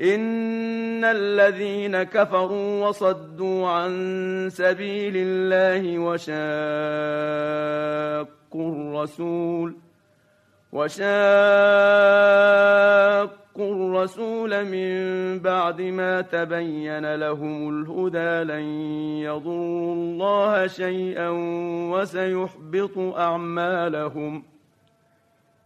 ان الذين كفروا وصدوا عن سبيل الله وشاقوا الرسول وشاقوا الرسول من بعد ما تبين لهم الهدى لن يضروا الله شيئا وسيحبط اعمالهم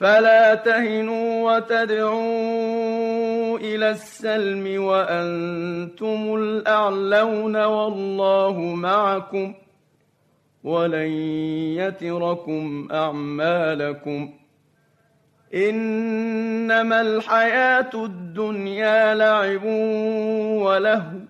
فلا تهنوا وتدعوا إلى السلم وأنتم الأعلون والله معكم ولن يتركم أعمالكم إنما الحياة الدنيا لعب ولهو